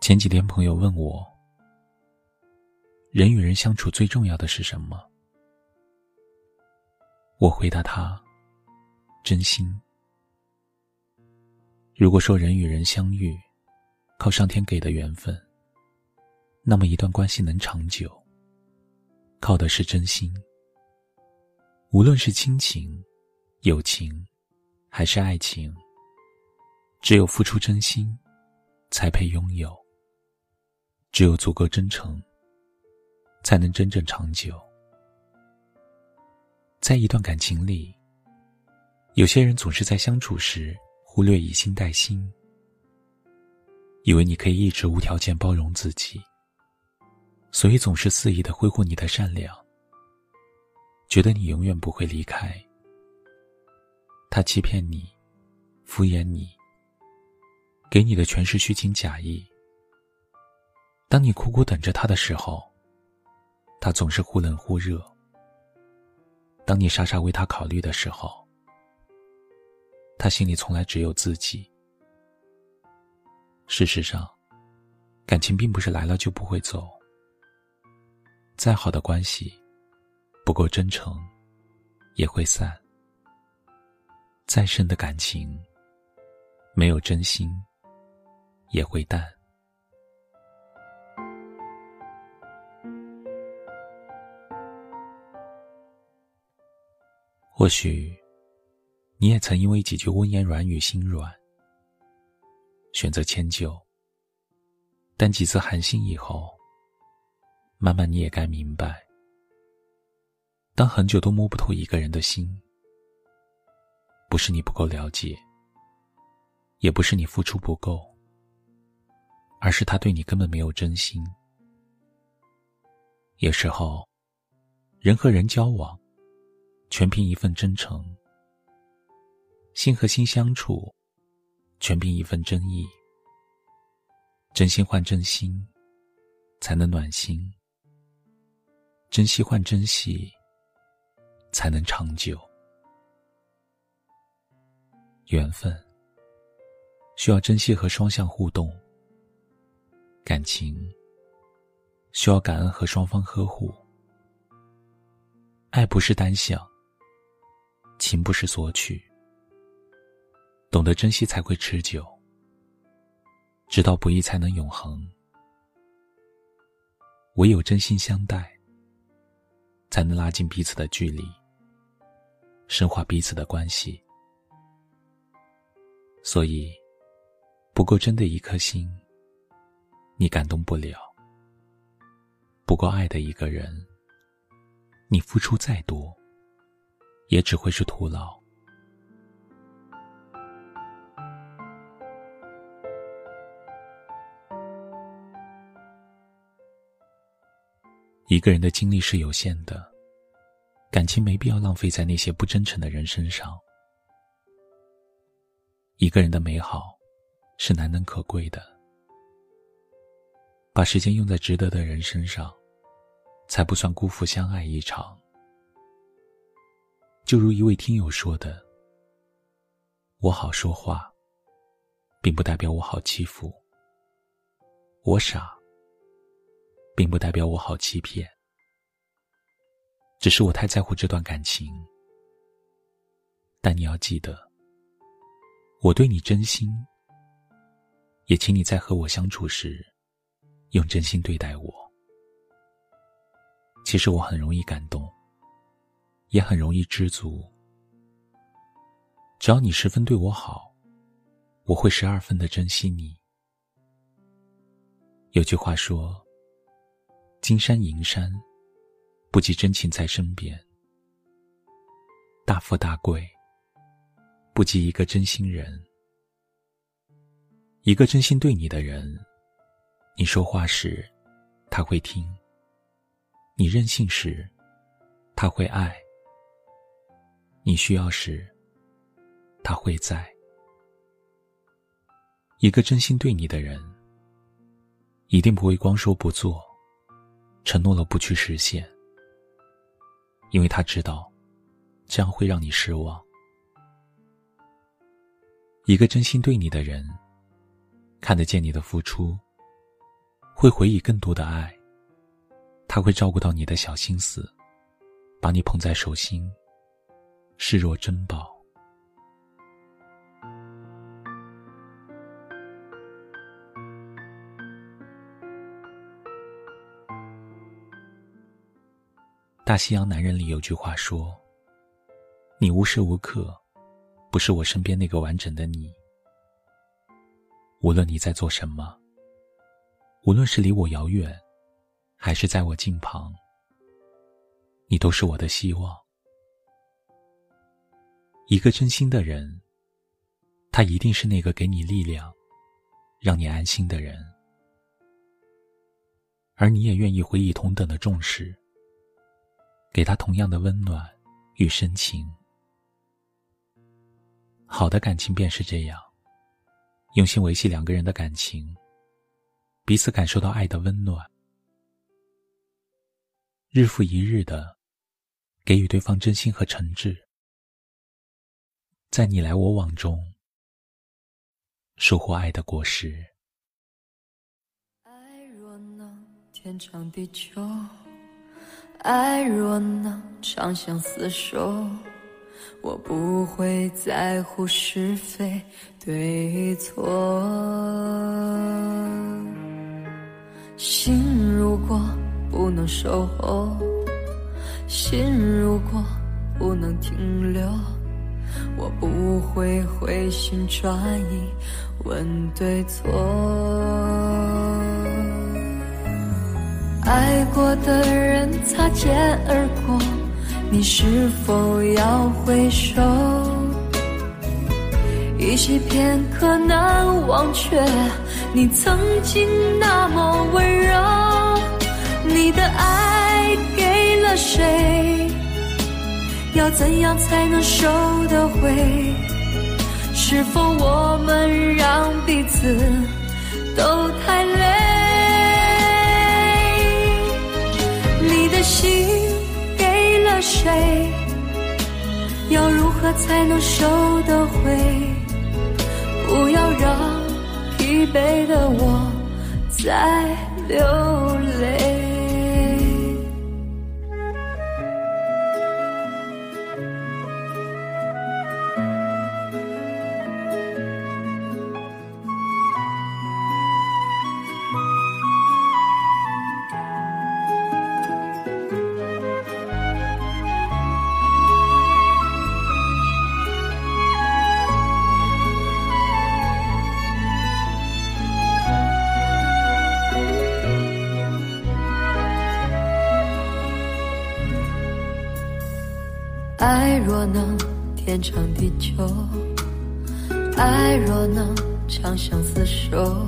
前几天朋友问我，人与人相处最重要的是什么？我回答他：真心。如果说人与人相遇，靠上天给的缘分，那么一段关系能长久，靠的是真心。无论是亲情、友情，还是爱情，只有付出真心，才配拥有。只有足够真诚，才能真正长久。在一段感情里，有些人总是在相处时忽略以心待心，以为你可以一直无条件包容自己，所以总是肆意的挥霍你的善良，觉得你永远不会离开。他欺骗你，敷衍你，给你的全是虚情假意。当你苦苦等着他的时候，他总是忽冷忽热；当你傻傻为他考虑的时候，他心里从来只有自己。事实上，感情并不是来了就不会走。再好的关系，不够真诚，也会散；再深的感情，没有真心，也会淡。或许，你也曾因为几句温言软语心软，选择迁就。但几次寒心以后，慢慢你也该明白，当很久都摸不透一个人的心，不是你不够了解，也不是你付出不够，而是他对你根本没有真心。有时候，人和人交往。全凭一份真诚，心和心相处，全凭一份真意。真心换真心，才能暖心；珍惜换珍惜，才能长久。缘分需要珍惜和双向互动，感情需要感恩和双方呵护，爱不是单向。情不是索取，懂得珍惜才会持久，知道不易才能永恒。唯有真心相待，才能拉近彼此的距离，深化彼此的关系。所以，不够真的一颗心，你感动不了；不够爱的一个人，你付出再多。也只会是徒劳。一个人的精力是有限的，感情没必要浪费在那些不真诚的人身上。一个人的美好是难能可贵的，把时间用在值得的人身上，才不算辜负相爱一场。就如一位听友说的：“我好说话，并不代表我好欺负；我傻，并不代表我好欺骗。只是我太在乎这段感情。但你要记得，我对你真心，也请你在和我相处时，用真心对待我。其实我很容易感动。”也很容易知足。只要你十分对我好，我会十二分的珍惜你。有句话说：“金山银山，不及真情在身边；大富大贵，不及一个真心人。一个真心对你的人，你说话时，他会听；你任性时，他会爱。”你需要时，他会在。一个真心对你的人，一定不会光说不做，承诺了不去实现，因为他知道，这样会让你失望。一个真心对你的人，看得见你的付出，会回以更多的爱。他会照顾到你的小心思，把你捧在手心，视若珍宝。大西洋男人里有句话说：“你无时无刻不是我身边那个完整的你。无论你在做什么，无论是离我遥远，还是在我近旁，你都是我的希望。一个真心的人，他一定是那个给你力量、让你安心的人，而你也愿意回以同等的重视。”给他同样的温暖与深情。好的感情便是这样，用心维系两个人的感情，彼此感受到爱的温暖，日复一日的给予对方真心和诚挚，在你来我往中收获爱的果实。爱若能天长地久。爱若能长相厮守，我不会在乎是非对错。心如果不能守候，心如果不能停留，我不会回心转意问对错。爱过的人擦肩而过，你是否要回首？一些片刻难忘却你曾经那么温柔。你的爱给了谁？要怎样才能收得回？是否我们让彼此都太累？你的心给了谁？要如何才能收得回？不要让疲惫的我再流泪。若能天长地久，爱若能长相厮守，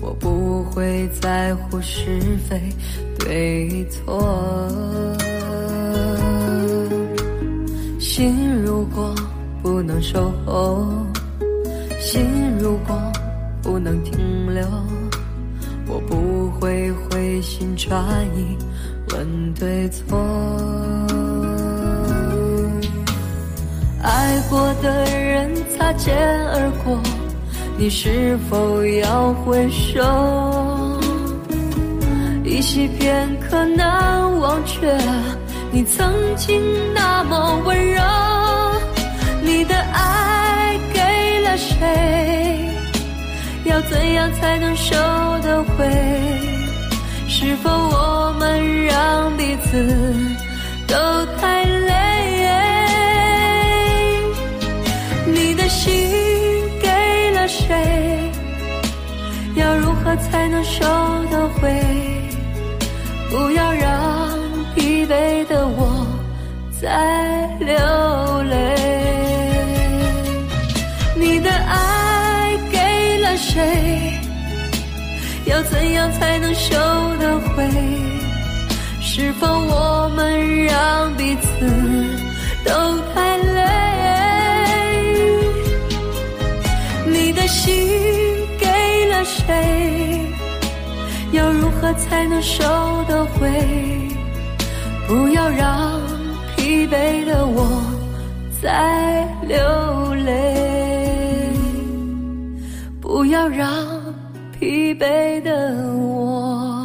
我不会在乎是非对错。心如果不能守候，心如果不能停留，我不会回心转意问对错。爱过的人擦肩而过，你是否要回首？一息片刻难忘却你曾经那么温柔。你的爱给了谁？要怎样才能收得回？是否我们让彼此你的心给了谁？要如何才能收得回？不要让疲惫的我再流泪。你的爱给了谁？要怎样才能收得回？是否我们让彼此都太心给了谁？要如何才能收得回？不要让疲惫的我再流泪。不要让疲惫的我